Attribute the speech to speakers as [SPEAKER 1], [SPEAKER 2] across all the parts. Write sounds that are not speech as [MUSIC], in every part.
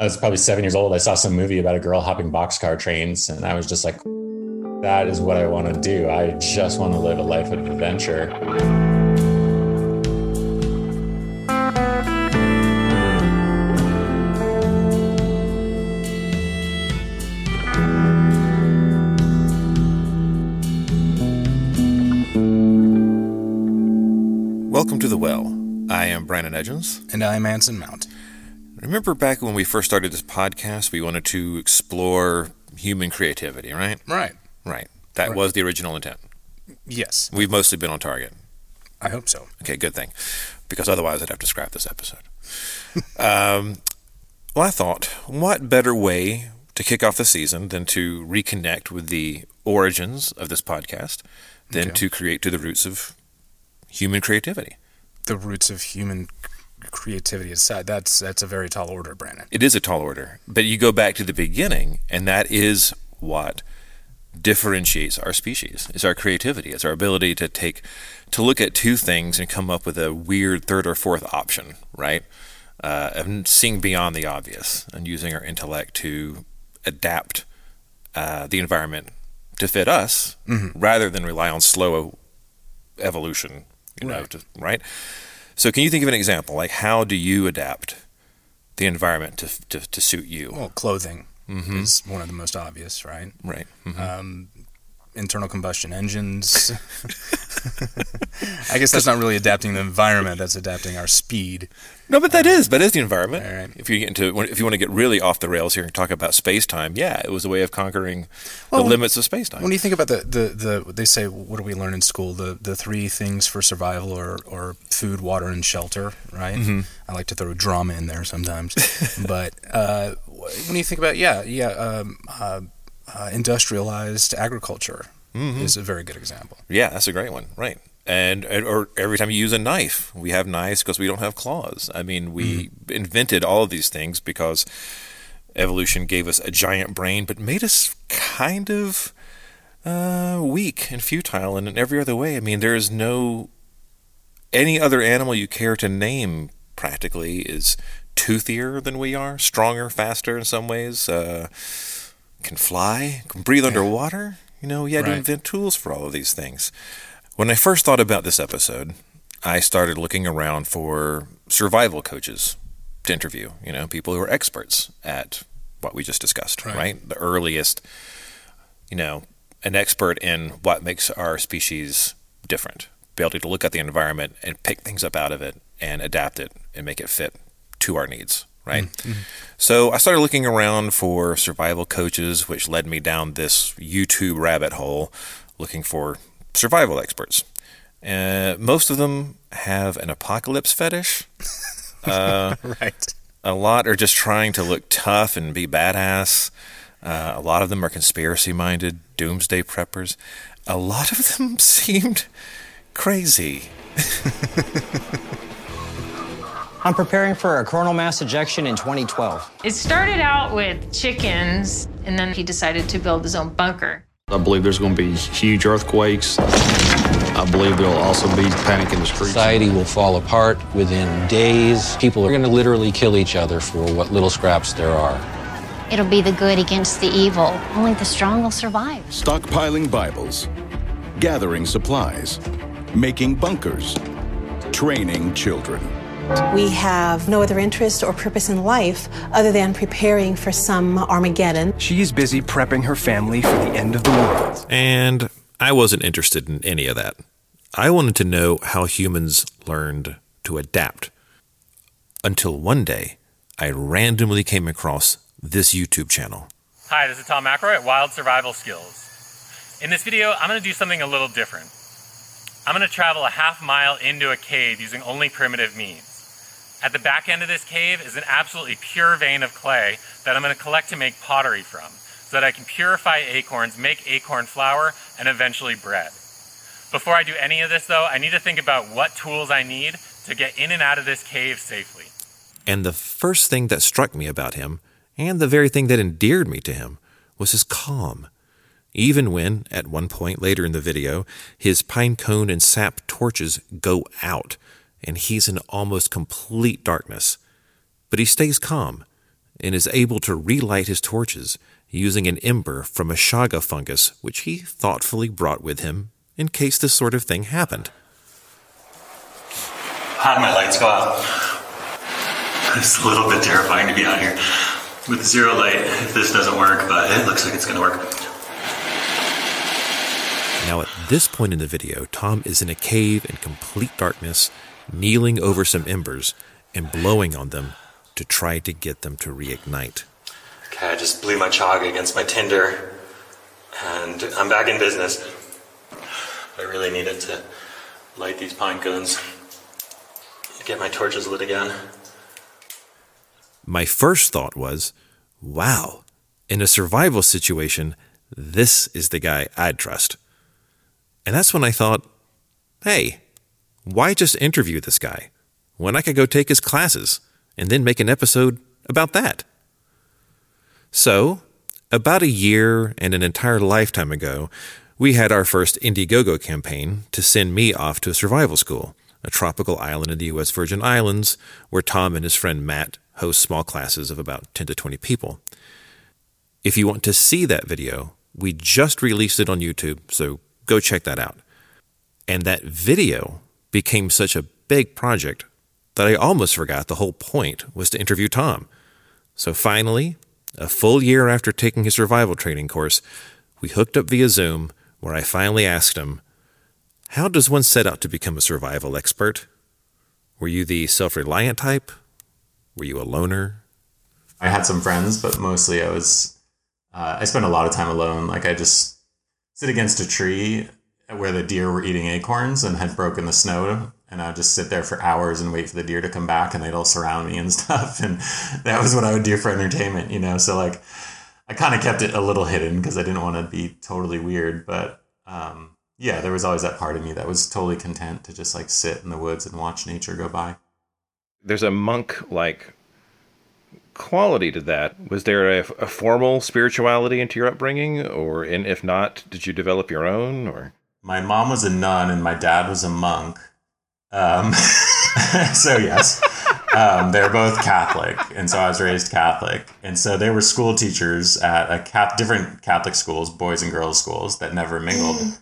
[SPEAKER 1] I was probably seven years old. I saw some movie about a girl hopping boxcar trains, and I was just like, that is what I want to do. I just want to live a life of adventure.
[SPEAKER 2] Welcome to The Well. I am Brandon Edgens.
[SPEAKER 3] And I'm Anson Mount.
[SPEAKER 2] Remember back when we first started this podcast, we wanted to explore human creativity, right?
[SPEAKER 3] Right.
[SPEAKER 2] Right. That
[SPEAKER 3] Right.
[SPEAKER 2] was the original intent.
[SPEAKER 3] Yes.
[SPEAKER 2] We've mostly been on target.
[SPEAKER 3] I hope so.
[SPEAKER 2] Okay, good thing. Because otherwise, I'd have to scrap this episode. [LAUGHS] um, well, I thought, what better way to kick off the season than to reconnect with the origins of this podcast than
[SPEAKER 3] Okay.
[SPEAKER 2] to create to the roots of human creativity?
[SPEAKER 3] The roots of human creativity aside, that's that's a very tall order, Brandon.
[SPEAKER 2] It is a tall order, but you go back to the beginning, and that is what differentiates our species. It's our creativity. It's our ability to take, to look at two things and come up with a weird third or fourth option, right? Uh, and seeing beyond the obvious and using our intellect to adapt uh, the environment to fit us, rather than rely on slow evolution. You know, to, right? So, can you think of an example? Like, how do you adapt the environment to to, to suit you?
[SPEAKER 3] Well, clothing
[SPEAKER 2] Mm-hmm.
[SPEAKER 3] is one of the most obvious, right?
[SPEAKER 2] Right. Mhm.
[SPEAKER 3] Um, internal combustion engines. [LAUGHS] I guess that's not really adapting the environment. That's adapting our speed.
[SPEAKER 2] no, but that is that is the environment.
[SPEAKER 3] Right.
[SPEAKER 2] If you get into if you want to get really off the rails here and talk about space time, yeah, it was a way of conquering
[SPEAKER 3] Well,
[SPEAKER 2] the limits of space time.
[SPEAKER 3] When you think about the, the, the they say, what do we learn in school? The the three things for survival are, are food, water, and shelter, right?
[SPEAKER 2] Mm-hmm.
[SPEAKER 3] I like to throw drama in there sometimes. [LAUGHS] but uh, when you think about, yeah, yeah, um, uh, uh, industrialized agriculture
[SPEAKER 2] Mm-hmm.
[SPEAKER 3] is a very good example.
[SPEAKER 2] Yeah, that's a great one. Right. And or every time you use a knife, we have knives because we don't have claws. I mean, we invented all of these things because evolution gave us a giant brain, but made us kind of uh, weak and futile and in every other way. I mean, there is no any other animal you care to name practically is toothier than we are, stronger, faster in some ways, uh, can fly, can breathe underwater. You know, you had to invent tools for all of these things. When I first thought about this episode, I started looking around for survival coaches to interview, you know, people who are experts at what we just discussed, right?
[SPEAKER 3] Right.
[SPEAKER 2] The earliest, you know, an expert in what makes our species different, be able to look at the environment and pick things up out of it and adapt it and make it fit to our needs, right? So I started looking around for survival coaches, which led me down this YouTube rabbit hole looking for survival experts. Uh, most of them have an apocalypse fetish. [LAUGHS] Uh,
[SPEAKER 3] Right.
[SPEAKER 2] a lot are just trying to look tough and be badass. Uh, a lot of them are conspiracy minded, doomsday preppers. A lot of them [LAUGHS] seemed crazy. [LAUGHS]
[SPEAKER 4] I'm preparing for a coronal mass ejection in 2012.
[SPEAKER 5] It started out with chickens, and then he decided to build his own bunker.
[SPEAKER 6] I believe there's going to be huge earthquakes. I believe there'll also be panic in the streets.
[SPEAKER 7] Society will fall apart within days. People are going to literally kill each other for what little scraps there are.
[SPEAKER 8] It'll be the good against the evil. Only the strong will survive.
[SPEAKER 9] stockpiling Bibles, gathering supplies, making bunkers, training children.
[SPEAKER 10] We have no other interest or purpose in life other than preparing for some Armageddon.
[SPEAKER 11] She is busy prepping her family for the end of the world.
[SPEAKER 2] And I wasn't interested in any of that. I wanted to know how humans learned to adapt. Until one day, I randomly came across this YouTube channel.
[SPEAKER 12] Hi, this is Tom McElroy at Wild Survival Skills. In this video, I'm going to do something a little different. I'm going to travel a half mile into a cave using only primitive means. At the back end of this cave is an absolutely pure vein of clay that I'm going to collect to make pottery from, so that I can purify acorns, make acorn flour, and eventually bread. Before I do any of this, though, I need to think about what tools I need to get in and out of this cave safely.
[SPEAKER 2] And the first thing that struck me about him, and the very thing that endeared me to him, was his calm. Even when, at one point later in the video, his pine cone and sap torches go out, and he's in almost complete darkness. But he stays calm and is able to relight his torches using an ember from a chaga fungus, which he thoughtfully brought with him in case this sort of thing happened.
[SPEAKER 13] How did my lights go out? It's a little bit terrifying to be out here with zero light if this doesn't work, but it looks like it's going to work.
[SPEAKER 2] Now, at this point in the video, Tom is in a cave in complete darkness, kneeling over some embers and blowing on them to try to get them to reignite.
[SPEAKER 13] Okay, I just blew my chaga against my tinder, and I'm back in business. I really needed to light these pine cones, get my torches lit again.
[SPEAKER 2] My first thought was, wow, in a survival situation, this is the guy I'd trust. And that's when I thought, hey, why just interview this guy when I could go take his classes and then make an episode about that? So, about a year and an entire lifetime ago, we had our first Indiegogo campaign to send me off to a survival school, a tropical island in the U.S. Virgin Islands, where Tom and his friend Matt host small classes of about 10 to 20 people. If you want to see that video, we just released it on YouTube, so go check that out. And that video became such a big project that I almost forgot the whole point was to interview Tom. So finally, a full year after taking his survival training course, we hooked up via Zoom where I finally asked him, How does one set out to become a survival expert? Were you the self reliant type? Were you a loner?
[SPEAKER 1] I had some friends, but mostly I was, uh, I spent a lot of time alone. Like I just sit against a tree where the deer were eating acorns and had broken the snow. And I'd just sit there for hours and wait for the deer to come back and they'd all surround me and [LAUGHS] stuff. And that was what I would do for entertainment, you know? So like, I kind of kept it a little hidden because I didn't want to be totally weird. But um, yeah, there was always that part of me that was totally content to just like sit in the woods and watch nature go by.
[SPEAKER 2] There's a monk like quality to that. Was there a, a, formal spirituality into your upbringing, or and if not, did you develop your own? Or
[SPEAKER 1] my mom was a nun and my dad was a monk. Um, [LAUGHS] so yes, um, they're both Catholic, and so I was raised Catholic, and so they were school teachers at a cap different Catholic schools, boys and girls schools that never mingled,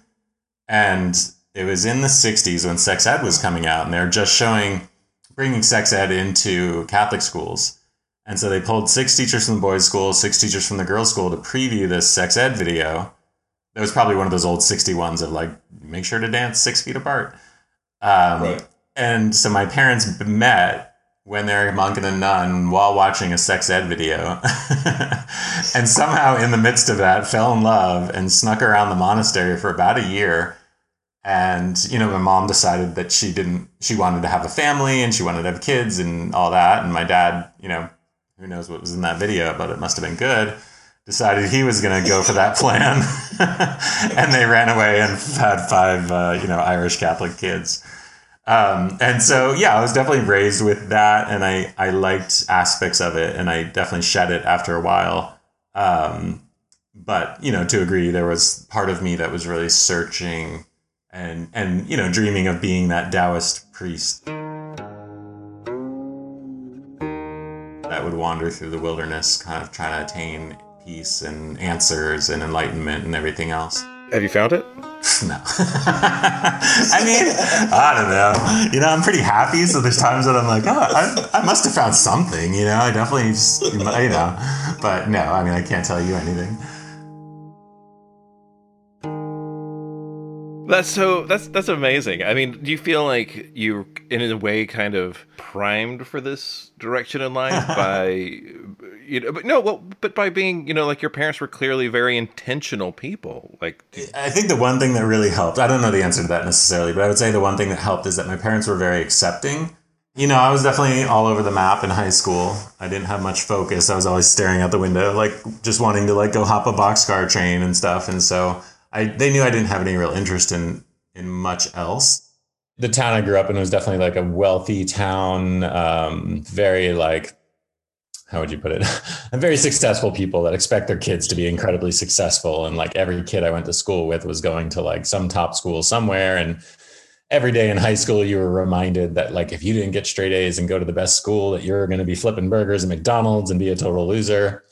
[SPEAKER 1] and it was in the '60s when sex ed was coming out, and they're just showing bringing sex ed into Catholic schools and so they pulled six teachers from the boys' school, six teachers from the girls' school to preview this sex ed video. That was probably one of those old 60 ones of like, make sure to dance six feet apart. Um, right. And so my parents met when they're a monk and a nun while watching a sex ed video. [LAUGHS] and somehow, in the midst of that, fell in love and snuck around the monastery for about a year. And, you know, my mom decided that she didn't, she wanted to have a family and she wanted to have kids and all that. And my dad, you know, who knows what was in that video, but it must have been good, decided he was going to go for that plan. [LAUGHS] and they ran away and had five, uh, you know, Irish Catholic kids. Um, and so, yeah, I was definitely raised with that, and I, I liked aspects of it, and I definitely shed it after a while. Um, but you know, to agree, there was part of me that was really searching and and you know, dreaming of being that Taoist priest. that would wander through the wilderness, kind of trying to attain peace and answers and enlightenment and everything else.
[SPEAKER 2] Have you found it? [LAUGHS] [LAUGHS]
[SPEAKER 1] no. I mean, I don't know. You know, I'm pretty happy, so there's times that I'm like, oh, I, I must have found something, you know, I definitely, just, you know, but no, I mean, I can't tell you anything.
[SPEAKER 2] That's so that's that's amazing. I mean, do you feel like you in a way kind of primed for this direction in life [LAUGHS] by you know but no well but by being you know like your parents were clearly very intentional people. Like
[SPEAKER 1] i think the one thing that really helped i don't know the answer to that necessarily but i would say the one thing that helped is that my parents were very accepting. You know i was definitely all over the map in high school. I didn't have much focus. I was always staring out the window like just wanting to like go hop a boxcar train and stuff. And so i they knew i didn't have any real interest in in much else. The town I grew up in was definitely like a wealthy town, um, very like how would you put it? [LAUGHS] I'm very successful people that expect their kids to be incredibly successful, and like every kid I went to school with was going to like some top school somewhere, and every day in high school you were reminded that like if you didn't get straight A's and go to the best school that you're going to be flipping burgers at McDonald's and be a total loser.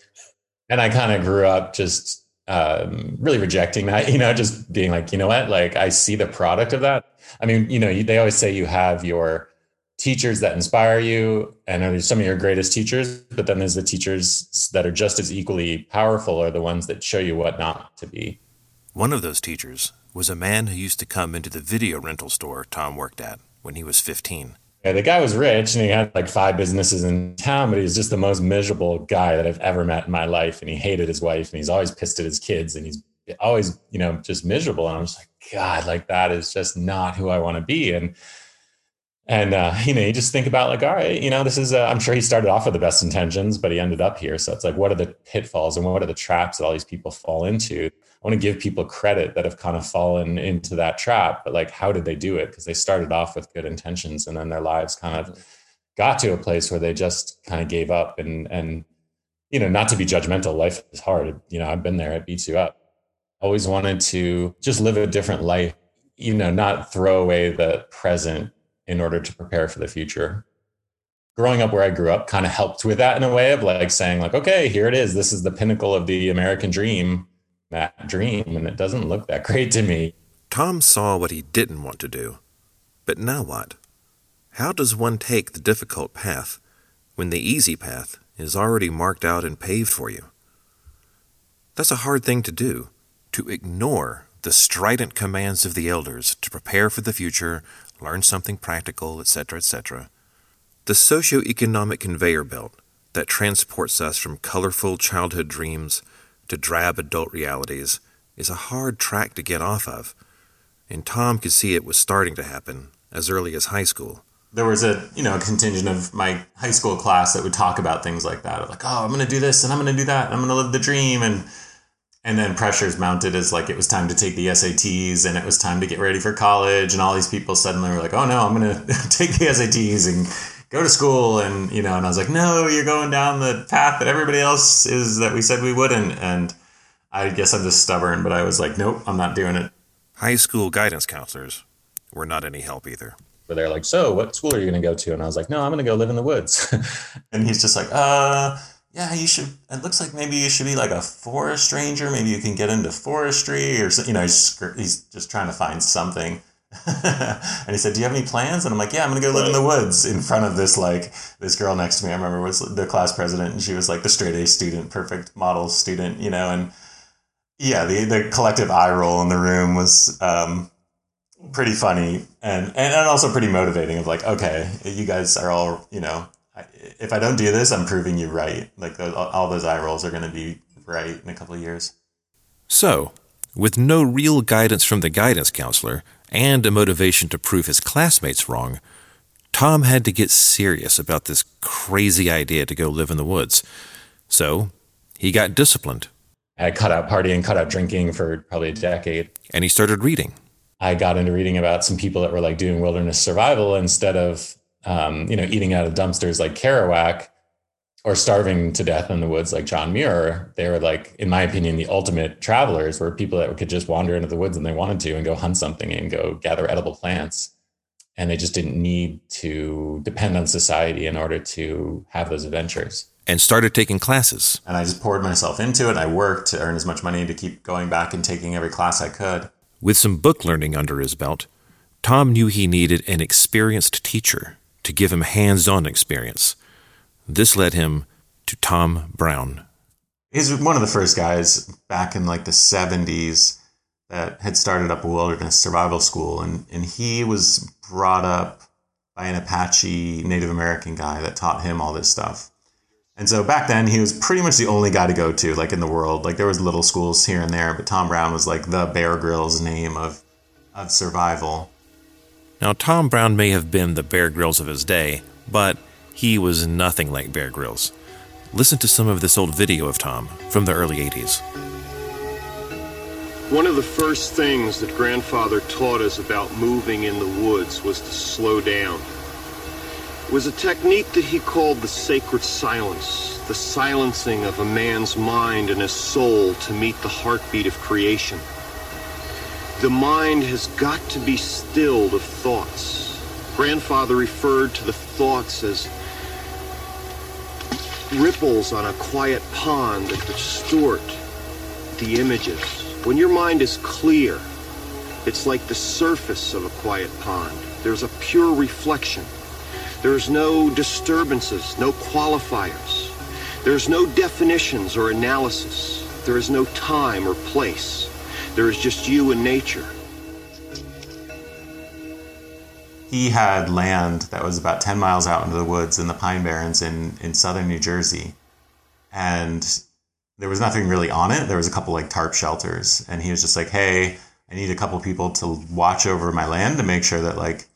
[SPEAKER 1] And I kind of grew up just um, really rejecting that, [LAUGHS] you know, just being like, you know what, like I see the product of that. I mean, you know, they always say you have your teachers that inspire you and are some of your greatest teachers, but then there's the teachers that are just as equally powerful are the ones that show you what not to be.
[SPEAKER 2] One of those teachers was a man who used to come into the video rental store Tom worked at when he was 15.
[SPEAKER 1] Yeah, the guy was rich and he had like five businesses in town, but he was just the most miserable guy that I've ever met in my life. And he hated his wife and he's always pissed at his kids and he's always, you know, just miserable. And I'm just like, God, like that is just not who I want to be. And and uh, [LAUGHS] you know, you just think about like, all right, you know, this is. Uh, I'm sure he started off with the best intentions, but he ended up here. So it's like, what are the pitfalls and what are the traps that all these people fall into? I want to give people credit that have kind of fallen into that trap, but like, how did they do it? Because they started off with good intentions, and then their lives kind of got to a place where they just kind of gave up. And and you know, not to be judgmental, life is hard. You know, I've been there; it beats you up. Always wanted to just live a different life. You know, not throw away the present in order to prepare for the future. Growing up where I grew up kind of helped with that in a way of like saying like, okay, here it is. This is the pinnacle of the American dream, that dream. And it doesn't look that [LAUGHS] great to me.
[SPEAKER 2] Tom saw what he didn't want to do. But now what? How does one take the difficult path when the easy path is already marked out and paved for you? That's a hard thing to do, to ignore the strident commands of the elders to prepare for the future learn something practical, etc., etc. The socio-economic conveyor belt that transports us from colorful childhood dreams to drab adult realities is a hard track to get off of, and Tom could see it was starting to happen as early as high school.
[SPEAKER 1] There was a you know a contingent of my high school class that would talk about things like that, like oh I'm going to do this and I'm going to do that, and I'm going to live the dream, and and then pressures mounted as like it was time to take the SATs and it was time to get ready for college. And all these people suddenly were like oh no I'm going [LAUGHS] to take the SATs and go to school. And you know and I was like no you're going down the path that everybody else is that we said we wouldn't. And I guess I'm just stubborn but I was like nope I'm not doing it.
[SPEAKER 2] High school guidance counselors were not any help either.
[SPEAKER 1] But they're like so what school are you going to go to? And I was like no I'm going to go live in the woods. [LAUGHS] And he's just like uh yeah, you should. It looks like maybe you should be like a forest ranger. Maybe you can get into forestry or, you know, he's, he's just trying to find something. [LAUGHS] and he said, "Do you have any plans?" And I'm like, "Yeah, I'm gonna go live in the woods." In front of this like this girl next to me, I remember was the class president, and she was like the straight A student, perfect model student, you know. And yeah, the the collective eye roll in the room was um, pretty funny and, and and also pretty motivating. Of like, okay, you guys are all you know if I don't do this, I'm proving you right. Like all those eye rolls are going to be right in a couple of years.
[SPEAKER 2] So, with no real guidance from the guidance counselor and a motivation to prove his classmates wrong, Tom had to get serious about this crazy idea to go live in the woods. So, he got disciplined.
[SPEAKER 1] I cut out partying, cut out drinking for probably a decade.
[SPEAKER 2] And he started reading.
[SPEAKER 1] I got into reading about some people that were like doing wilderness survival instead of um, you know, eating out of dumpsters like Kerouac or starving to death in the woods like John Muir, they were like, in my opinion, the ultimate travelers were people that could just wander into the woods and they wanted to and go hunt something and go gather edible plants. And they just didn't need to depend on society in order to have those adventures.
[SPEAKER 2] And started taking classes.
[SPEAKER 1] And I just poured myself into it. I worked to earn as much money to keep going back and taking every class I could.
[SPEAKER 2] With some book learning under his belt, Tom knew he needed an experienced teacher to give him hands on experience. This led him to Tom Brown.
[SPEAKER 1] He's one of the first guys back in like the 70s that had started up a wilderness survival school. And, and he was brought up by an Apache Native American guy that taught him all this stuff. And so back then, he was pretty much the only guy to go to, like in the world. Like there was little schools here and there, but Tom Brown was like the Bear Grylls name of of survival.
[SPEAKER 2] Now, Tom Brown may have been the Bear Grylls of his day, but he was nothing like Bear Grylls. Listen to some of this old video of Tom from the early 80s.
[SPEAKER 14] One of the first things that grandfather taught us about moving in the woods was to slow down. It was a technique that he called the sacred silence, the silencing of a man's mind and his soul to meet the heartbeat of creation. The mind has got to be stilled of thoughts. Grandfather referred to the thoughts as ripples on a quiet pond that distort the images. When your mind is clear, it's like the surface of a quiet pond. There's a pure reflection. There's no disturbances, no qualifiers. There's no definitions or analysis. There is no time or place. There is just you and nature.
[SPEAKER 1] He had land that was about 10 miles out into the woods in the Pine Barrens in, in southern New Jersey. And there was nothing really on it. There was a couple like tarp shelters. And he was just like, hey, I need a couple people to watch over my land to make sure that like,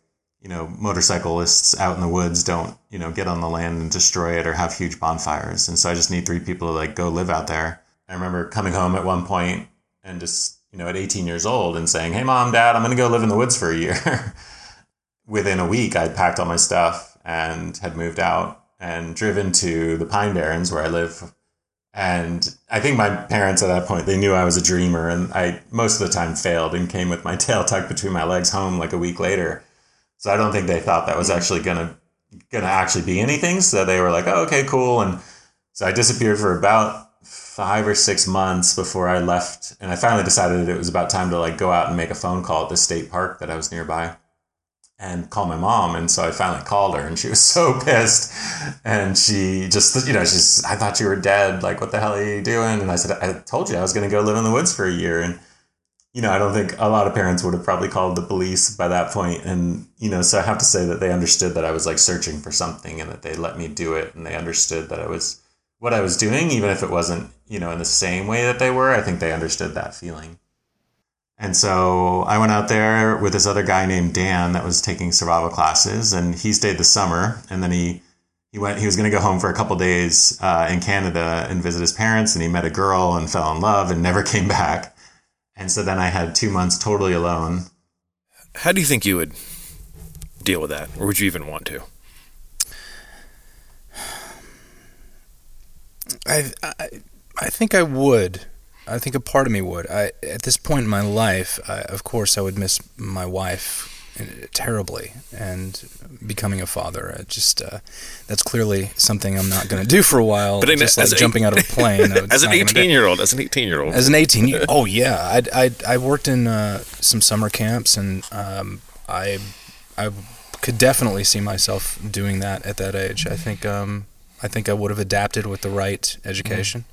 [SPEAKER 1] you know, motorcyclists out in the woods don't, you know, get on the land and destroy it or have huge bonfires. And so I just need three people to like go live out there. I remember coming home at one point and just, you know, at 18 years old and saying, Hey, mom, dad, I'm going to go live in the woods for a year. [LAUGHS] Within a week, I'd packed all my stuff and had moved out and driven to the Pine Barrens where I live. And I think my parents at that point, they knew I was a dreamer and I most of the time failed and came with my [LAUGHS] tail tucked between my legs home like a week later. So I don't think they thought that was actually going to going to actually be anything. So they were like, oh, okay, cool. And so I disappeared for about five or six months before I left. And I finally decided that it was about time to like go out and make a phone call at the state park that I was nearby and call my mom. And so I finally called her and she was [LAUGHS] so pissed. And she just, you know, she's, I thought you were dead. Like, what the hell are you doing? And I said, I told you I was going to go live in the woods for a year. And, you know, I don't think a lot of parents would have probably called the police by that point. And, you know, so I have to say that they understood that I was like searching for something and that they let me do it. And they understood that I was what I was doing, even if it wasn't, you know, in the same way that they were. I think they understood that feeling. And so I went out there with this other guy named Dan that was taking survival classes, and he stayed the summer. And then he he went. He was going to go home for a couple days uh, in Canada and visit his parents. And he met a girl and fell in love and never [LAUGHS] came back. And so then I had two months totally alone.
[SPEAKER 2] How do you think you would deal with that, or would you even want to?
[SPEAKER 3] I, I, I think I would. I think a part of me would. I at this point in my life, I, of course, I would miss my wife uh, terribly, and becoming a father. I just uh, that's clearly something I'm not going to do for a while. [LAUGHS]
[SPEAKER 2] But
[SPEAKER 3] just
[SPEAKER 2] as
[SPEAKER 3] like
[SPEAKER 2] a-
[SPEAKER 3] jumping out of a [LAUGHS] plane.
[SPEAKER 2] as an
[SPEAKER 3] not gonna do.
[SPEAKER 2] 18 year old, as an 18 year old,
[SPEAKER 3] As [LAUGHS] an 18 year oh yeah, I I I worked in uh, some summer camps, and um, I I could definitely see myself doing that at that age. I think um, I think I would have adapted with the right education,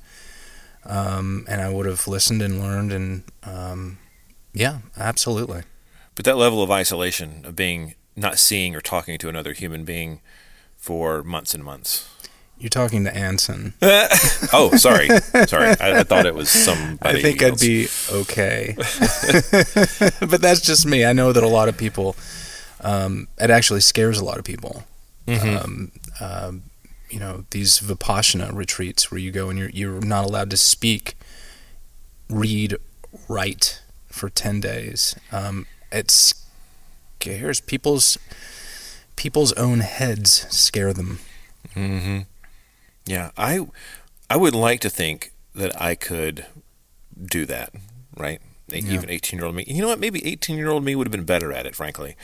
[SPEAKER 3] um, and I would have listened and learned, and um, yeah, absolutely.
[SPEAKER 2] But that level of isolation of being not seeing or talking to another human being for months and months.
[SPEAKER 3] You're talking to Anson. [LAUGHS]
[SPEAKER 2] oh, sorry, sorry. I, I thought it was somebody.
[SPEAKER 3] I think
[SPEAKER 2] else.
[SPEAKER 3] I'd be okay, [LAUGHS] but that's just me. I know that a lot of people. Um, it actually scares a lot of people.
[SPEAKER 2] Mhm.
[SPEAKER 3] Um, um, you know these vipassana retreats where you go and you're you're not allowed to speak, read, write for ten days. Um, it scares people's people's own heads scare them.
[SPEAKER 2] hmm Yeah, I I would like to think that I could do that, right? E-
[SPEAKER 3] Yeah.
[SPEAKER 2] Even eighteen year old me. You know what? Maybe eighteen year old me would have been better at it, frankly.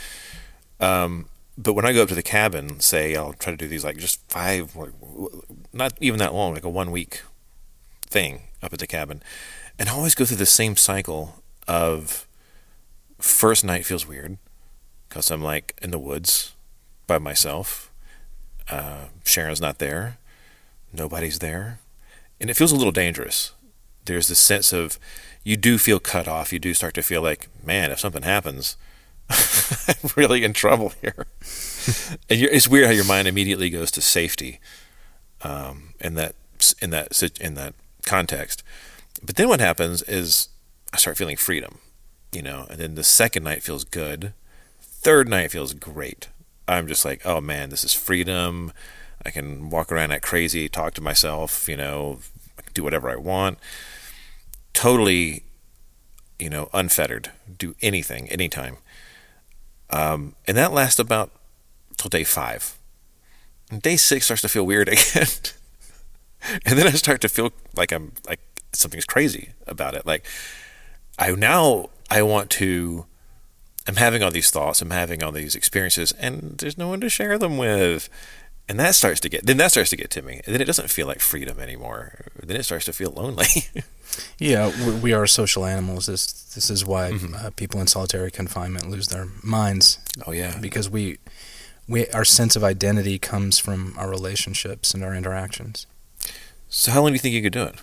[SPEAKER 2] Um, but when I go up to the cabin, say I'll try to do these like just five, not even that long, like a one week thing up at the cabin, and I always go through the same cycle of first night feels weird because I'm like in the woods by myself. Uh, Sharon's not there. Nobody's there. And it feels a little dangerous. There's this sense of you do feel cut off. You do start to feel like, man, if something happens, I'm [LAUGHS] really in trouble here. and it's weird how your mind immediately goes to safety um, in that in that in that context. But then what happens is I start feeling freedom, you know. And then the second night feels good. Third night feels great. I'm just like, oh man, this is freedom. I can walk around act crazy, talk to myself, you know, do whatever I want. Totally, you know, unfettered. Do anything, anytime. Um, and that lasts about till day five. And day six starts to feel weird [LAUGHS] again. and then I start to feel like I'm like something's crazy about it. Like I now I want to. I'm having all these thoughts. I'm having all these experiences, and there's no one to share them with. And that starts to get then that starts to get to me. And then it doesn't feel like freedom anymore. Then it starts to feel lonely. [LAUGHS]
[SPEAKER 3] yeah, we, we are social animals. This this is why mm-hmm. uh, people in solitary confinement lose their minds.
[SPEAKER 2] Oh yeah,
[SPEAKER 3] because we we our sense of identity comes from our relationships and our interactions.
[SPEAKER 2] So how long do you think you could do it?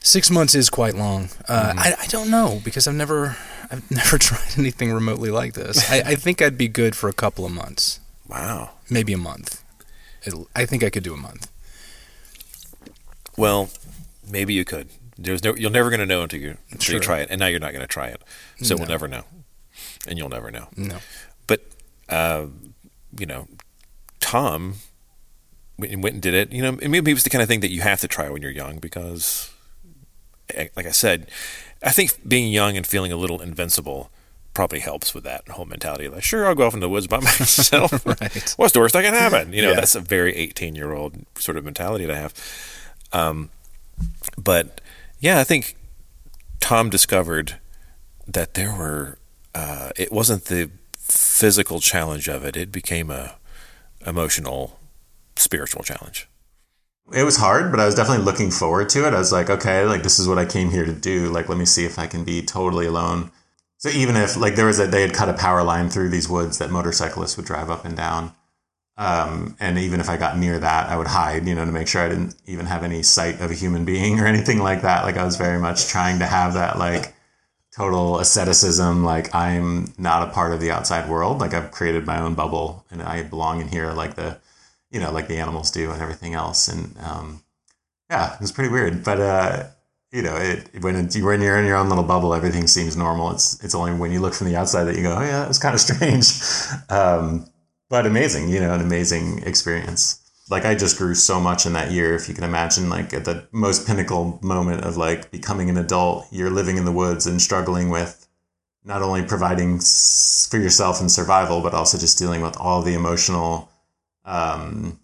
[SPEAKER 3] Six months is quite long. Uh, mm-hmm. I, I don't know because I've never I've [LAUGHS] never tried anything remotely like this. I, I think I'd be good for a couple of months.
[SPEAKER 2] Wow.
[SPEAKER 3] Maybe a month. It'll, I think I could do a month.
[SPEAKER 2] Well, maybe you could. There's no, you're never going to know until you, until sure. you try it, and now you're not going to try it, so no. we'll never know, and you'll never know.
[SPEAKER 3] No.
[SPEAKER 2] But, uh, you know, Tom went and did it. You know, maybe it's the kind of thing that you have to try when you're young because, eh, like I said, I think being young and feeling a little invincible probably helps with that whole mentality. Like, sure, I'll go off into the woods by [LAUGHS] myself. [LAUGHS] right. What's the worst that can happen? You know, yeah. that's a very 18 year old sort of mentality to have. Um, but yeah, I think Tom discovered that there were, uh, it wasn't the physical challenge of it, it became a emotional, spiritual challenge.
[SPEAKER 1] It was hard, but I was definitely looking forward to it. I was like, okay, like this is what I came here to do. Like, let me see if I can be totally alone so even if like there was a they had cut a power line through these woods that motorcyclists would drive up and down, um, and even if I got near that, I would hide, you know, to make sure I didn't even have any sight of a human being [LAUGHS] or anything like that. Like I was very much trying to have that like total asceticism. Like I'm not a part of the outside world. Like I've created my own bubble and I belong in here, like the, you know, like the animals do and everything else. And um, yeah, it was pretty weird, but uh, you know, it, when it, when you're in your own little bubble, everything seems normal. It's it's only when you look from the outside that you go, oh yeah, that was kind of strange, [LAUGHS] um, but amazing. You know, an amazing experience. Like I just grew so much in that year. If you can imagine, like at the most pinnacle moment of like becoming an adult, you're living in the woods and struggling with not only providing for yourself and survival, but also just dealing with all the emotional, um,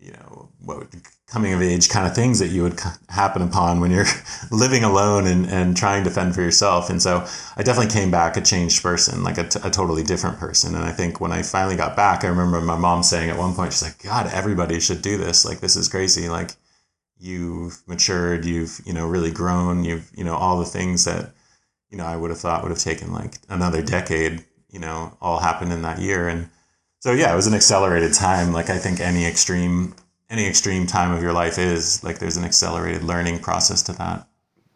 [SPEAKER 1] you know, what would coming of age kind of things that you would happen upon when you're [LAUGHS] living alone and, and trying to fend for yourself. And so I definitely came back a changed person, like a, t- a totally different person. And I think when I finally got back, I remember my mom saying at one point, she's like, God, everybody should do this. Like, this is crazy. Like, you've matured, you've, you know, really grown, you've, you know, all the things that, you know, I would have thought would have taken like another decade, you know, all happened in that year. And so, yeah, it was an accelerated time. Like, I think any extreme any extreme time of your life is like there's an accelerated learning process to that.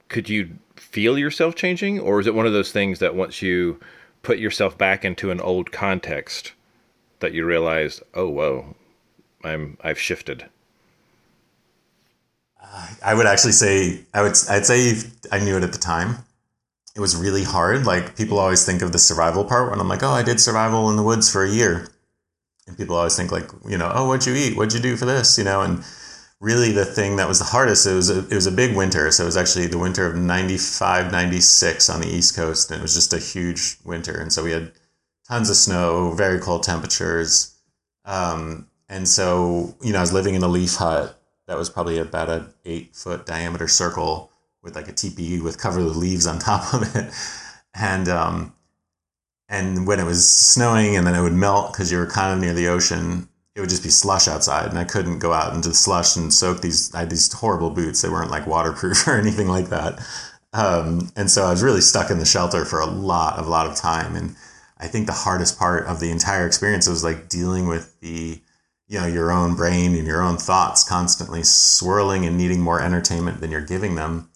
[SPEAKER 15] Could you feel yourself changing or is it one of those things that once you put yourself back into an old context that you realize oh whoa i'm i've shifted
[SPEAKER 1] uh, i would actually say i would i'd say i knew it at the time it was really hard. Like people always think of the survival part when i'm like oh i did survival in the woods for a year and people always think like, you know, oh, what'd you eat? What'd you do for this? You know, and really the thing that was the hardest, it was a, it was a big winter. So it was actually the winter of 95, 96 on the East Coast. And it was just a huge winter. And so we had tons of snow, very cold temperatures. Um, and so, you know, I was living in a leaf hut that was probably about a eight foot diameter circle with like a teepee with covered with leaves on top of it. [LAUGHS] And, um, and when it was snowing and then it would melt because you were kind of near the ocean, it would just be slush outside. And I couldn't go out into the slush and soak these. I had these horrible boots. They weren't like waterproof [LAUGHS] or anything like that. Um, and so I was really stuck in the shelter for a lot, of a lot of time. And I think the hardest part of the entire experience was like dealing with the, you know, your own brain and your own thoughts constantly swirling and needing more entertainment than you're giving them.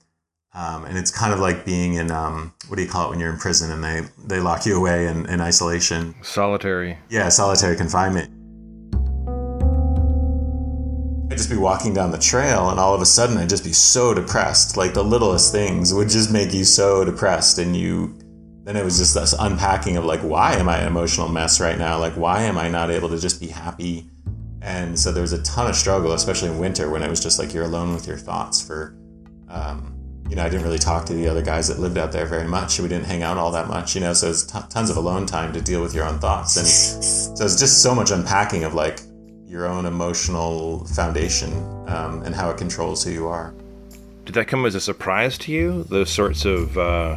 [SPEAKER 1] Um, and it's kind of like being in um, what do you call it when you're in prison and they they lock you away in, in isolation?
[SPEAKER 15] Solitary.
[SPEAKER 1] Yeah solitary confinement. I'd just be walking down the trail and all of a sudden i'd just be so depressed. Like the littlest things would just make you so depressed and you then it was just this unpacking of like why am i an emotional mess right now? Like why am i not able to just be happy? And so there was a ton of struggle especially in winter when it was just like you're alone with your thoughts for um, you know, I didn't really talk to the other guys that lived out there very much. We didn't hang out all that much, you know, so it's t- tons of alone time to deal with your own thoughts. And so it's just so much unpacking of like your own emotional foundation um, and how it controls who you are.
[SPEAKER 15] Did that come as a surprise to you? Those sorts of uh,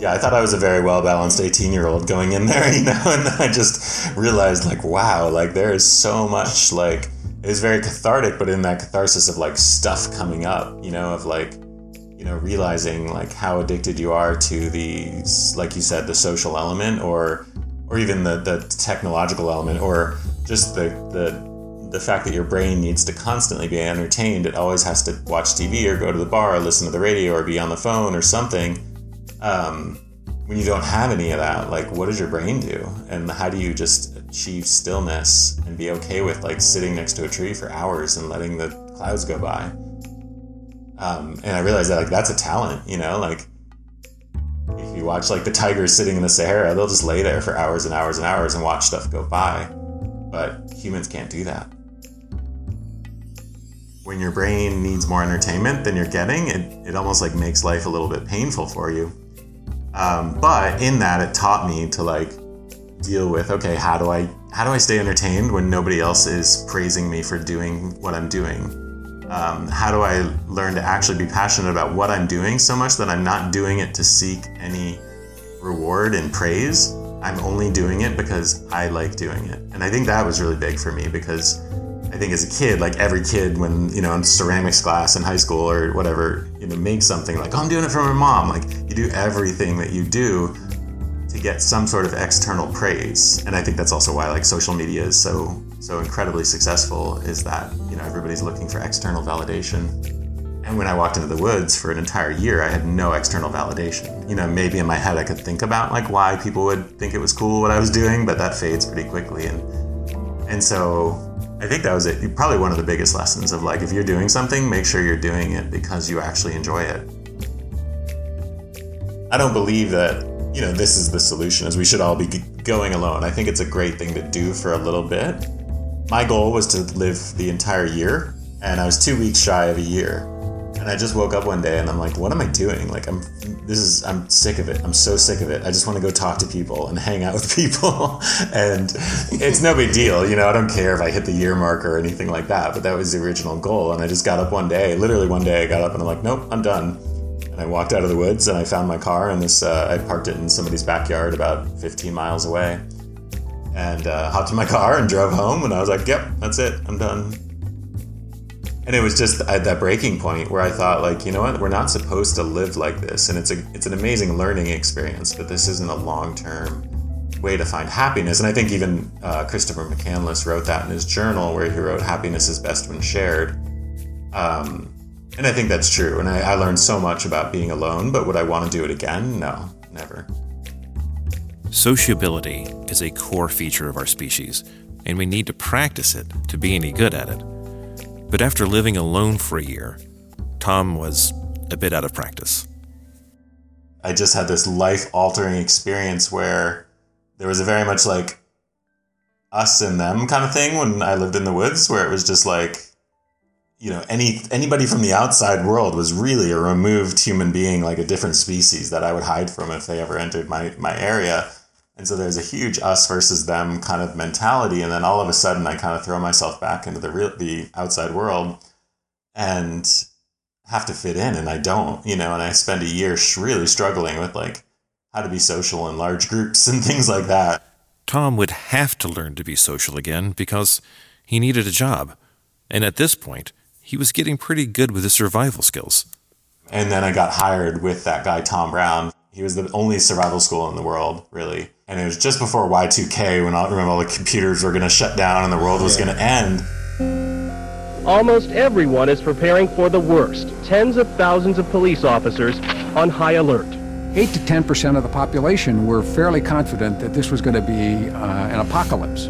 [SPEAKER 1] yeah, I thought I was a very well balanced 18 year old going in there, [LAUGHS] you know, and then I just realized, like, wow, like, there is so much, like, it was very cathartic, but in that catharsis of, like, stuff coming up, you know, of, like, you know, realizing, like, how addicted you are to the, like you said, the social element or, or even the, the technological element or just the, the, the fact that your brain needs to constantly be entertained, it always has to watch TV or go to the bar or listen to the radio or be on the phone or something um, when you don't have any of that, like what does your brain do? And how do you just achieve stillness and be okay with like sitting next to a tree for hours and letting the clouds go by? Um, and I realized that like that's a talent, you know, like if you watch like the tigers sitting in the Sahara, they'll just lay there for hours and hours and hours and watch stuff go by. But humans can't do that. When your brain needs more entertainment than you're getting, it, it almost like makes life a little bit painful for you. Um, but in that, it taught me to like deal with okay, how do I how do I stay entertained when nobody else is praising me for doing what I'm doing? Um, how do I learn to actually be passionate about what I'm doing so much that I'm not doing it to seek any reward and praise? I'm only doing it because I like doing it. And I think that was really big for me because I think as a kid, like every kid when, you know, in ceramics class in high school or whatever, you know, make something like, oh, I'm doing it for my mom. Like you do everything that you do to get some sort of external praise. And I think that's also why like social media is so so incredibly successful is that, you know, everybody's looking for external validation. And when I walked into the woods for an entire year, I had no external validation. You know, maybe in my head I could think about like why people would think it was cool what I was doing, but that fades pretty quickly. And and so I think that was it. Probably one of the biggest lessons of like if you're doing something, make sure you're doing it because you actually enjoy it. I don't believe that you know this is the solution. Is we should all be going alone. I think it's a great thing to do for a little bit. My goal was to live the entire year, and I was two weeks shy of a year. And I just woke up one day and I'm like, what am I doing? Like I'm this is I'm sick of it. I'm so sick of it. I just want to go talk to people and hang out [LAUGHS] with people. and it's no big deal, you know, I don't care if I hit the year mark or anything like that, but that was the original goal. And I just got up one day, literally one day I got up and I'm like, nope, I'm done. And I walked out of the woods and I found my car and this uh, I parked it in somebody's backyard about 15 miles away. And uh, hopped in my [LAUGHS] car and drove home and I was like, yep, that's it. I'm done and it was just at that breaking point where I thought, like, you know what, we're not supposed to live like this, and it's a it's an amazing learning experience, but this isn't a long term way to find happiness. And I think even uh, Christopher McCandless wrote that in his journal, where he wrote, "Happiness is best when shared." Um, and I think that's true. And I, I learned so much about being alone, but would I want to do it again? No, never.
[SPEAKER 2] Sociability is a core feature of our species, and we need to practice it to be any good at it. But after living alone for a year, Tom was a bit out of practice.
[SPEAKER 1] I just had this life altering experience where there was a very much like us and them kind of thing when I lived in the woods, where it was just like, you know, any anybody from the outside world was really a removed human being, like a different species that I would hide from if they ever entered my my area. And so there's a huge us versus them kind of mentality. And then all of a sudden, I kind of throw myself back into the real, the outside world and have to fit in. And I don't, you know, and I spend a year really struggling with like how to be social in large groups [LAUGHS] and things like that.
[SPEAKER 2] Tom would have to learn to be social again because he needed a job. And at this point, he was getting pretty good with his survival skills.
[SPEAKER 1] And then I got hired with that guy, Tom Brown. He was the only survival school in the world, really and it was just before Y2K when I remember all the computers were going to shut down and the world was going to end.
[SPEAKER 11] Almost everyone is preparing for the worst. Tens of thousands of police officers on high alert.
[SPEAKER 16] 8 to 10 percent of the population were fairly confident that this was going to be uh, an apocalypse.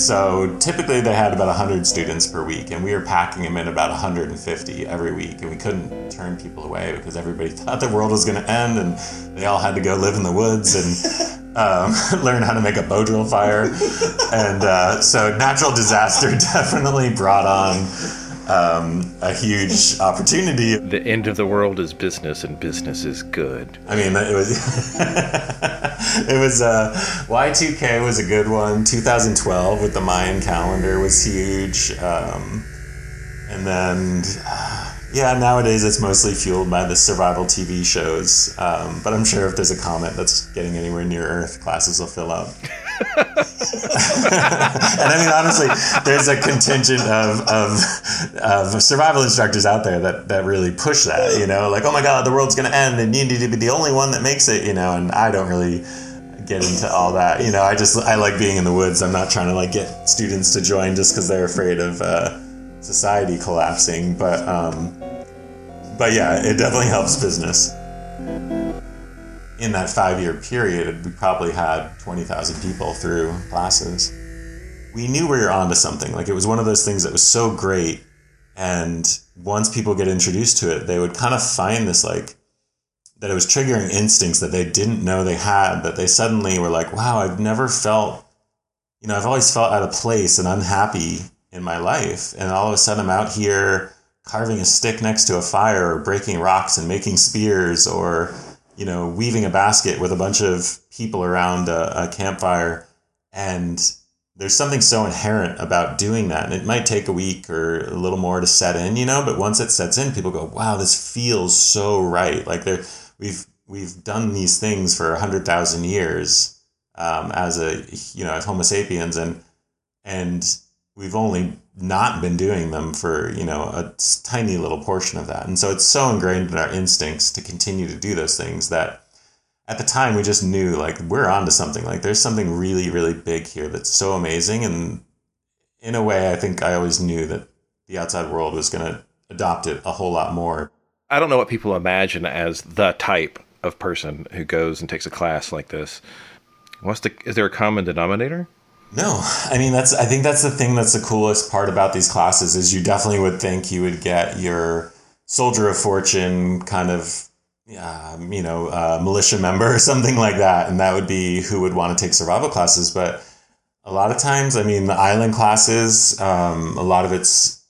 [SPEAKER 1] And so typically they had about 100 students per week, and we were packing them in about 150 every week. And we couldn't turn people away because everybody [LAUGHS] thought the world was going to end, and they all had to go live in the woods and [LAUGHS] um, [LAUGHS] learn how to make a bow drill fire. and uh, so natural disaster definitely brought on um, a huge [LAUGHS] opportunity.
[SPEAKER 15] The end of the world is business, and business is good.
[SPEAKER 1] I mean, it was [LAUGHS] it was uh, Y2K was a good one. 2012 with the Mayan calendar was huge, um, and then uh, Yeah, nowadays it's mostly fueled by the survival TV shows. Um, but I'm sure if there's a comet that's getting anywhere near Earth, classes will fill up. [LAUGHS] [LAUGHS] and I mean, honestly, there's a contingent of, of, of survival instructors out there that, that really push that, you know, like, oh my God, the world's going to end and you need to be the only one that makes it, you know, and I don't really get into all that. You know, I just, I like being in the woods. I'm not trying to like get students to join just because they're afraid of uh, society collapsing. But, um, but yeah, it definitely helps business. In that five year period, we probably had 20,000 people through classes. We knew we were onto something. Like it was one of those things that was so great. And once people get introduced to it, they would kind of find this like, that it was triggering instincts that they didn't know they had, that they suddenly were like, wow, I've never felt, you know, I've always felt out of place and unhappy in my life. And all of a sudden I'm out here carving a stick next to a fire or breaking rocks and making spears or you know weaving a basket with a bunch of people around a, a campfire. And there's something so inherent about doing that. And it might take a week or a little more to set in you know but once it sets in people go wow this feels so right. Like there we've we've done these things for a 100,000 years um, as a you know as homo sapiens and and we've only not been doing them for you know a tiny little portion of that. And so it's so ingrained in our instincts to continue to do those things that at the time we just knew like we're onto something. Like there's something really really big here that's so amazing. And in a way i think i always knew that the outside world was going to adopt it a whole lot more.
[SPEAKER 15] I don't know what people imagine as the type of person who goes and takes a class like this. What's the is there a common denominator
[SPEAKER 1] no, I mean that's. I think that's the thing that's the coolest part about these classes is you definitely would think you would get your soldier of fortune kind of, um, you know, uh, militia member or [LAUGHS] something like that, and that would be who would want to take survival classes. But a lot of times, I mean, the island classes, um, a lot of it's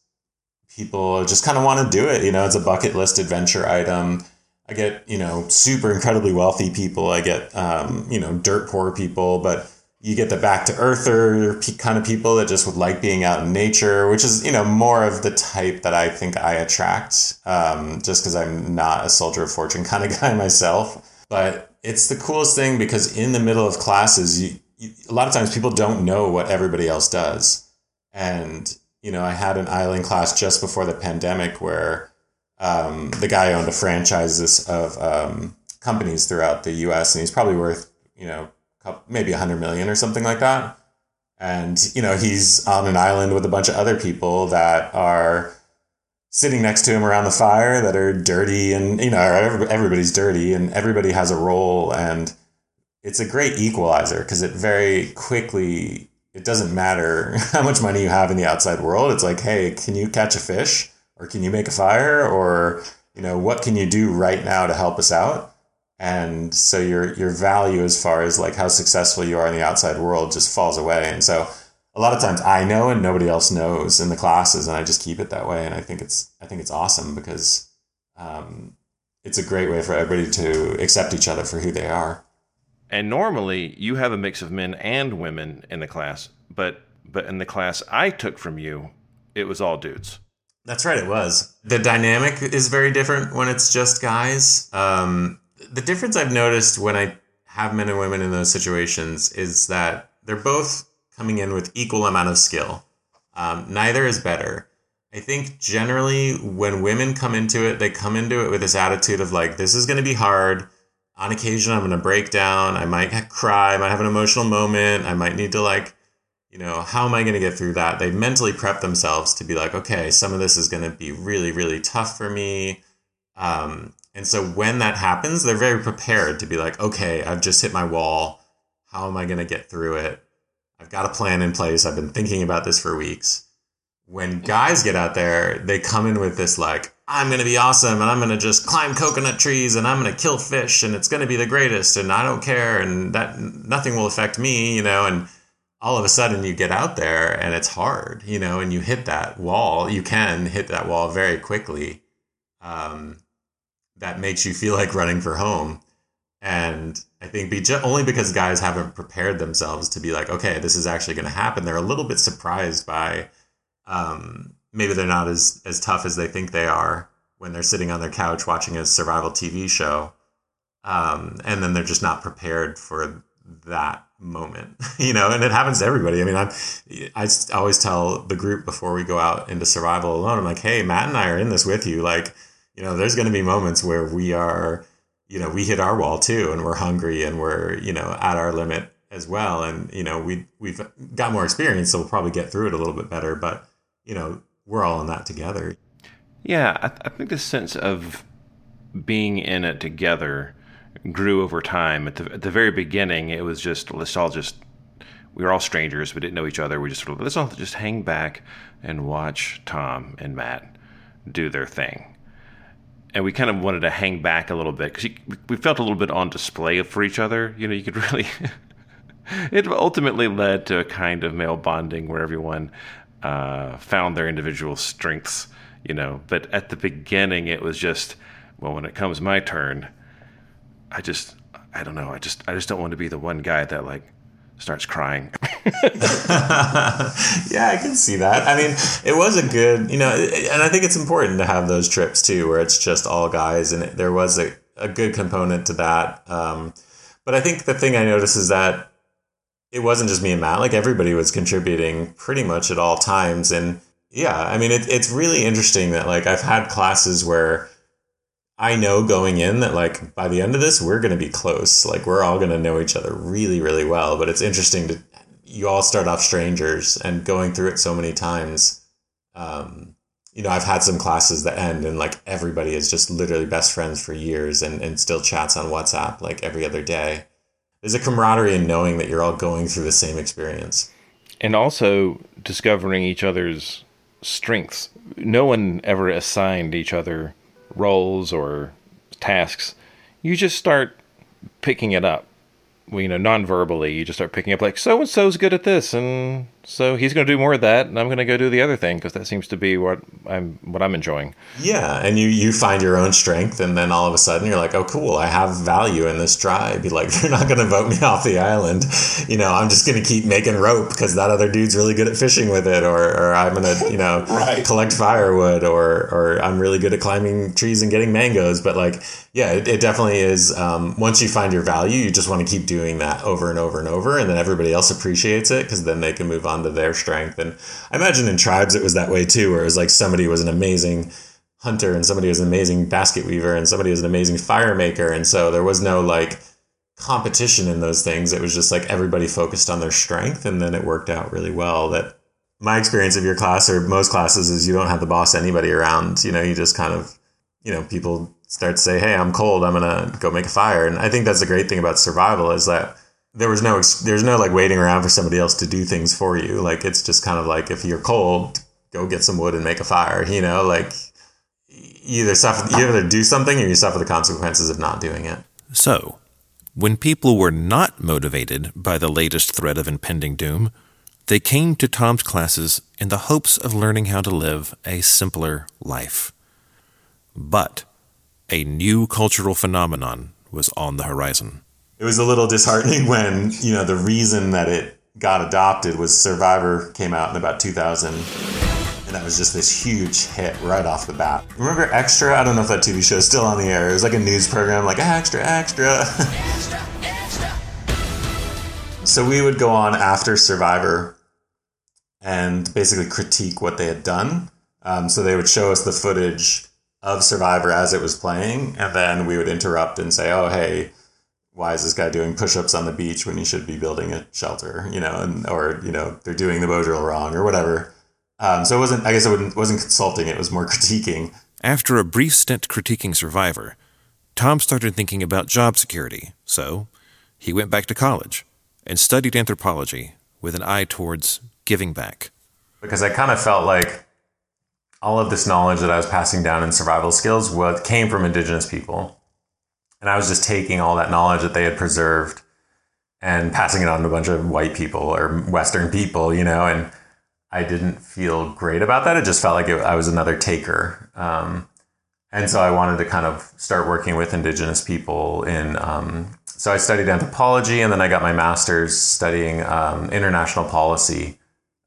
[SPEAKER 1] people just kind of want to do it. You know, it's a bucket list adventure item. I get you know super incredibly wealthy people. I get um, you know dirt poor people, but you get the back to earther kind of people that just would like being out in nature, which is, you know, more of the type that I think I attract, um, just because I'm not a soldier of fortune [LAUGHS] kind of guy myself. But it's the coolest thing because in the middle of classes, you, you, a lot of times people don't know what everybody else does. And, you know, I had an island class just before the pandemic where um, the guy owned a franchise of um, companies throughout the US, and he's probably worth, you know, maybe 100 million or something like that. And, you know, he's on an island with a bunch of other people that are sitting next to him around the fire that are dirty and, you know, everybody's dirty and everybody has a role. And it's a great equalizer because it very quickly, it doesn't matter [LAUGHS] how much money you have in the outside world. It's like, hey, can you catch a fish or can you make a fire or, you know, what can you do right now to help us out? And so your your value as far as like how successful you are in the outside world just falls away. And so a lot of times i know and nobody else knows in the classes and i just keep it that way. And i think it's i think it's awesome because um, it's a great way for everybody to accept each other for who they are.
[SPEAKER 15] And normally you have a mix of men and women in the class but but in the class i took from you it was all dudes.
[SPEAKER 1] That's right it was. The dynamic is very different when it's just guys. Um, the difference I've noticed when I have men and women in those situations is that they're both coming in with equal amount of skill. Um, neither is better. I think generally when women come into it, they come into it with this attitude of like, this is going to be hard. On occasion, I'm going to break down. I might cry. I might have an emotional moment. I might need to like, you know, how am I going to get through that? They mentally prep themselves to be like, okay, some of this is going to be really, really tough for me. Um, and so when that happens, they're very prepared to be like, okay, I've just hit my wall. How am I going to get through it? I've got a plan in place. I've been thinking about this for weeks. When guys get out there, they come in with this like, I'm going to be awesome and I'm going to just climb coconut trees and I'm going to kill fish and it's going to be the greatest and I don't care and that nothing will affect me, you know, and all of a sudden you get out there and it's hard, you know, and you hit that wall. You can hit that wall very quickly. Um, that makes you feel like running for home. And I think be only because guys haven't prepared themselves to be like, okay, this is actually going to happen. They're a little bit surprised by um, maybe they're not as as tough as they think they are when they're sitting on their couch watching a survival TV show, um, and then they're just not prepared for that moment, [LAUGHS] you know. And it happens to everybody. I mean, I'm, I always tell the group before we go out into survival alone, I'm like, hey, Matt and I are in this with you. Like, you know, there's going to be moments where we are, you know, we hit our wall too, and we're hungry and we're, you know, at our limit as well. And you know, we we've got more experience, so we'll probably get through it a little bit better. But you know, we're all in that together.
[SPEAKER 15] Yeah, I, th- I think the sense of being in it together grew over time. At the at the very beginning, it was just let's all just we were all strangers. We didn't know each other. We just sort of let's all just hang back and watch Tom and Matt do their thing. And we kind of wanted to hang back a little bit because we felt a little bit on display for each other. You know, you could [LAUGHS] really. it ultimately led to a kind of male bonding where everyone uh, found their individual strengths. You know, but at the beginning, it was just well, when it comes my turn, I just I don't know. I just I just don't want to be the one guy that like starts crying. [LAUGHS] [LAUGHS]
[SPEAKER 1] yeah, I can see that. I mean, it was a good, you know, and I think it's important to have those trips too, where it's just all guys, and there was a, a good component to that. Um, but I think the thing I noticed is that it wasn't just me and Matt; like everybody was contributing pretty much at all times, and yeah, I mean, it, it's really interesting that like I've had classes where I know going in that like by the end of this we're going to be close. Like we're all going to know each other really really well, but it's interesting to you all start off strangers and going through it so many times. Um, you know, I've had some classes that end and like everybody is just literally best friends for years and, and still chats on WhatsApp like every other day. There's a camaraderie in knowing that you're all going through the same experience.
[SPEAKER 15] And also discovering each other's strengths. No one ever assigned each other roles or tasks, you just start picking it up. You know, non-verbally, you just start picking up like so and so's good at this, and so he's going to do more of that, and I'm going to go do the other thing because that seems to be what I'm what I'm enjoying.
[SPEAKER 1] Yeah, and you you find your own strength, and then all of a sudden you're like, oh, cool, I have value in this tribe. You're [LAUGHS] like, they're not going to vote me [LAUGHS] off the island. You know, I'm just going to keep making rope because that other dude's really good at fishing with it, or or I'm going to you know [LAUGHS] right. collect firewood, or or I'm really good at climbing trees and getting mangoes. But like, yeah, it, it definitely is. Um, once you find your value, you just want to keep doing that over and over and over, and then everybody else appreciates it because then they can move on to their strength. And I imagine in tribes it was that way too, where it was like somebody was an amazing hunter and somebody was an amazing basket weaver and somebody was an amazing fire maker. And so there was no like competition in those things. It was just like everybody focused on their strength and then it worked out really well that my experience of your class or most classes is you don't have to boss anybody around. You know, you just kind of, you know, people start to say, Hey, I'm cold. I'm going to go make a fire. And I think that's the great thing about survival is that there was no there's no like waiting around for somebody else to do things for you. Like it's just kind of like if you're cold go get some wood and make a fire you know? Like either suffer you either do something or you suffer the consequences of not doing it.
[SPEAKER 2] So when people were not motivated by the latest threat of impending doom they came to tom's classes in the hopes of learning how to live a simpler life. But a new cultural phenomenon was on the horizon
[SPEAKER 1] it was a little disheartening when you know the reason that it got adopted was Survivor came out in about 2000 and that was just this huge hit right off the bat. Remember Extra? I don't know if that TV show is still on the air. It was like a news program like Extra Extra. [LAUGHS] so we would go on after Survivor and basically critique what they had done. Um, so they would show us the footage of Survivor as it was playing, and then we would interrupt and say, "Oh, hey, why is this guy doing push-ups on the beach when he should be building a shelter you know and or you know they're doing the bow drill wrong or whatever. Um, so it wasn't i guess it wasn't consulting it was more [LAUGHS] critiquing.
[SPEAKER 2] After a brief stint critiquing survivor tom started thinking about job security so he went back to college and studied anthropology with an eye towards giving back.
[SPEAKER 1] Because i kind of felt like all of this knowledge that i was passing down in survival skills what came from indigenous people and I was just taking all that knowledge that they had preserved and passing it on to a bunch of white people or Western people, you know, and I didn't feel great about that. It just felt like it, I was another taker. Um, and so I wanted to kind of start working with indigenous people in, um, so I studied anthropology and then I got my master's studying um, international policy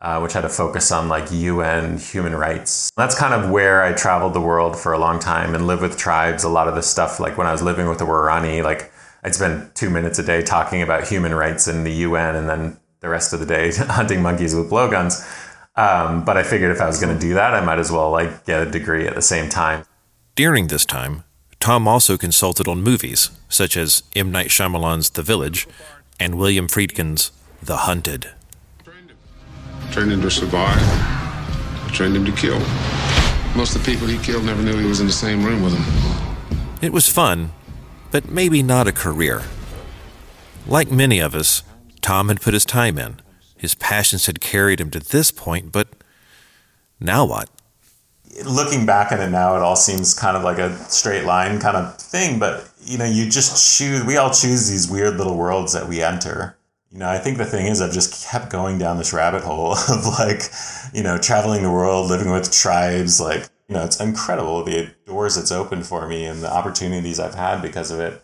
[SPEAKER 1] uh, which had a focus on like UN human rights. That's kind of where I traveled the world for a long time and lived with tribes. A lot of the stuff, like when I was living with the Waorani, like I'd spend two minutes a day talking about human rights in the UN and then the rest of the day [LAUGHS] hunting monkeys with blowguns. Um, but I figured if I was going to do that, I might as well like get a degree at the same time.
[SPEAKER 2] During this time, Tom also consulted on movies such as M. Night Shyamalan's The Village and William Friedkin's The Hunted.
[SPEAKER 17] Trained him to survive. I trained him to kill. Most of the people he killed never knew he was in the same room with them.
[SPEAKER 2] It was fun, but maybe not a career. Like many of us, Tom had put his time in. His passions had carried him to this point, but now what?
[SPEAKER 1] Looking back at it now, it all seems kind of like a straight line kind of thing, but you know, you just choose, we all choose these weird little worlds that we enter you know, I think the thing is, I've just kept going down this rabbit hole [LAUGHS] of like, you know, traveling the world, living with tribes. Like, you know, it's incredible the doors it's opened for me and the opportunities I've had because of it.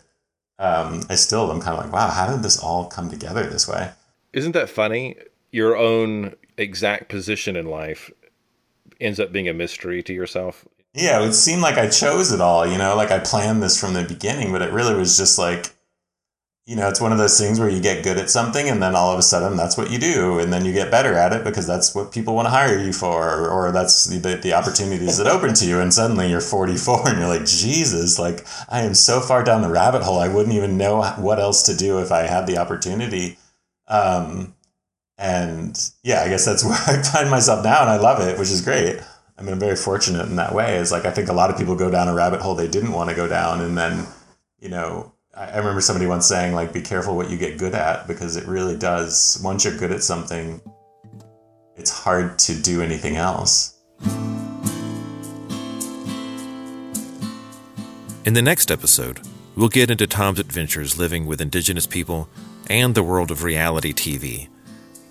[SPEAKER 1] Um, I still am kind of like, wow, how did this all come together this way?
[SPEAKER 15] Isn't that funny? Your own exact position in life ends up being a mystery to yourself.
[SPEAKER 1] Yeah, it would seem like I chose it all, you know, like I planned this from the beginning, but it really was just like you know, it's one of those things where you get good at something and then all of a sudden that's what you do. And then you get better at it because that's what people want to hire you for, or, that's the, the opportunities that open to you. And suddenly you're 44 [LAUGHS] and you're like, Jesus, like I am so far down the rabbit hole. I wouldn't even know what else to do if I had the opportunity. Um, and yeah, I guess that's [LAUGHS] where I find myself now and I love it, which is great. I mean, I'm very fortunate in that way. Is like, I think a lot of people go down a rabbit hole they didn't want to go down. And then, you know, I remember somebody once saying, like, be careful what you get good at because it really does. Once you're good at something, it's hard to do anything else.
[SPEAKER 2] In the next episode, we'll get into Tom's adventures living with indigenous people and the world of reality TV.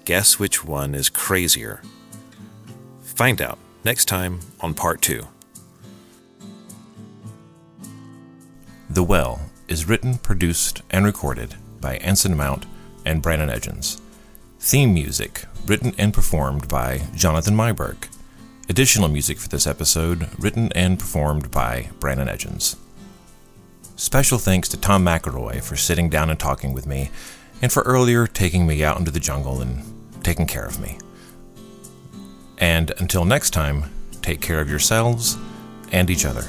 [SPEAKER 2] Guess which one is crazier? Find out next time on part two.
[SPEAKER 18] The Well is written, produced, and recorded by Anson Mount and Brandon Edgens. Theme music written and performed by Jonathan Myberg. Additional music for this episode written and performed by Brandon Edgens. Special thanks to Tom McElroy for sitting down and talking with me, and for earlier taking me out into the jungle and taking care of me. And until next time, take care of yourselves and each other.